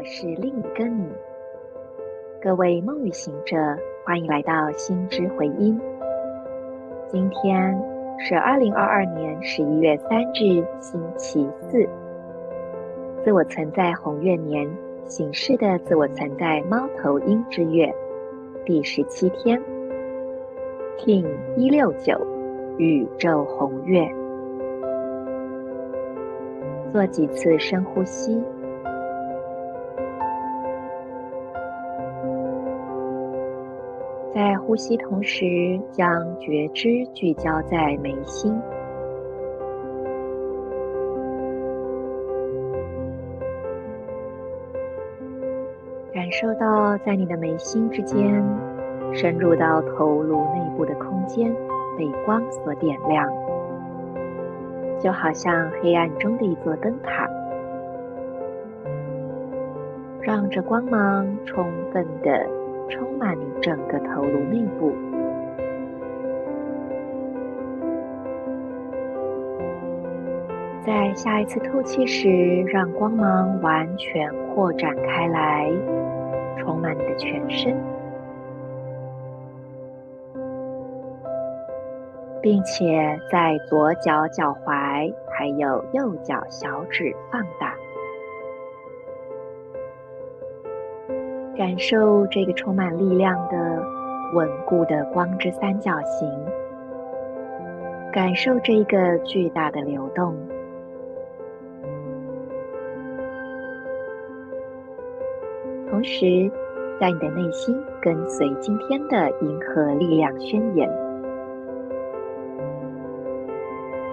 我是另一个你。各位梦与行者，欢迎来到心之回音。今天是二零二二年十一月三日，星期四。自我存在红月年，形式的自我存在猫头鹰之月，第十七天，King 一六九，宇宙红月。做几次深呼吸。在呼吸同时，将觉知聚焦在眉心，感受到在你的眉心之间，深入到头颅内部的空间被光所点亮，就好像黑暗中的一座灯塔，让这光芒充分的。充满你整个头颅内部，在下一次吐气时，让光芒完全扩展开来，充满你的全身，并且在左脚脚踝还有右脚小指放大。感受这个充满力量的、稳固的光之三角形，感受这个巨大的流动。同时，在你的内心跟随今天的银河力量宣言：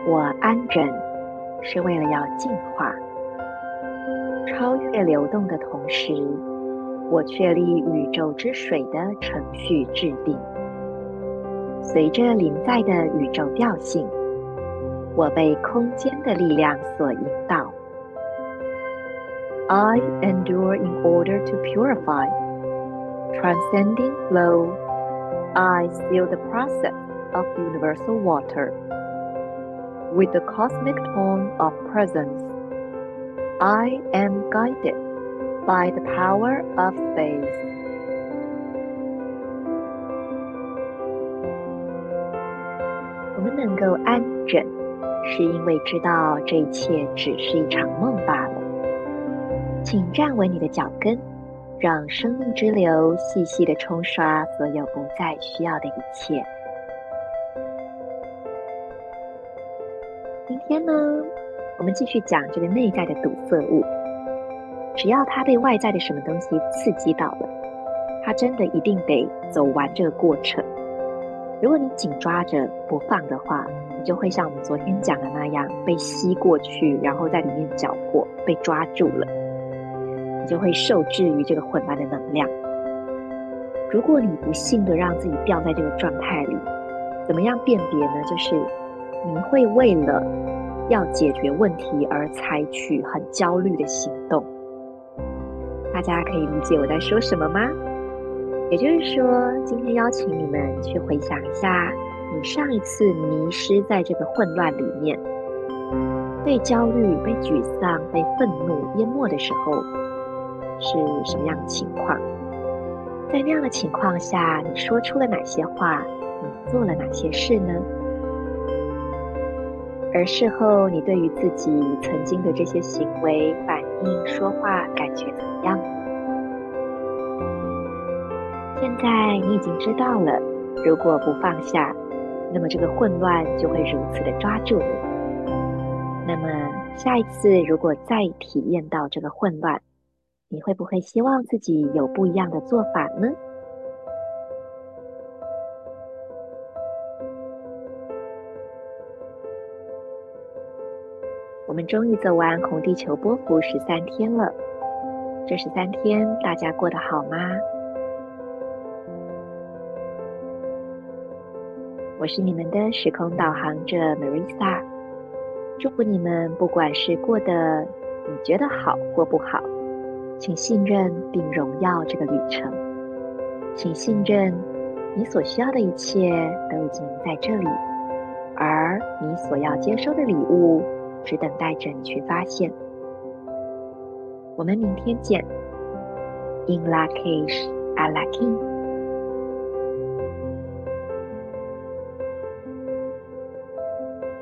我安枕，是为了要进化，超越流动的同时。我确立宇宙之水的程序制定，随着临在的宇宙调性，我被空间的力量所引导。I endure in order to purify, transcending flow. I seal the process of universal water with the cosmic tone of presence. I am guided. By the power of space，我们能够安忍，是因为知道这一切只是一场梦罢了。请站稳你的脚跟，让生命之流细细的冲刷所有不再需要的一切。今天呢，我们继续讲这个内在的堵塞物。只要他被外在的什么东西刺激到了，他真的一定得走完这个过程。如果你紧抓着不放的话，你就会像我们昨天讲的那样被吸过去，然后在里面搅和，被抓住了，你就会受制于这个混乱的能量。如果你不幸的让自己掉在这个状态里，怎么样辨别呢？就是你会为了要解决问题而采取很焦虑的行动。大家可以理解我在说什么吗？也就是说，今天邀请你们去回想一下，你上一次迷失在这个混乱里面，被焦虑、被沮丧、被愤怒淹没的时候，是什么样的情况？在那样的情况下，你说出了哪些话？你做了哪些事呢？而事后，你对于自己曾经的这些行为、反应、说话，感觉怎在你已经知道了，如果不放下，那么这个混乱就会如此的抓住你。那么下一次如果再体验到这个混乱，你会不会希望自己有不一样的做法呢？我们终于走完红地球波幅十三天了，这十三天大家过得好吗？我是你们的时空导航者 Marisa，祝福你们，不管是过得你觉得好或不好，请信任并荣耀这个旅程，请信任你所需要的一切都已经在这里，而你所要接收的礼物。只等待着你去发现。我们明天见，In lak'ech alakim。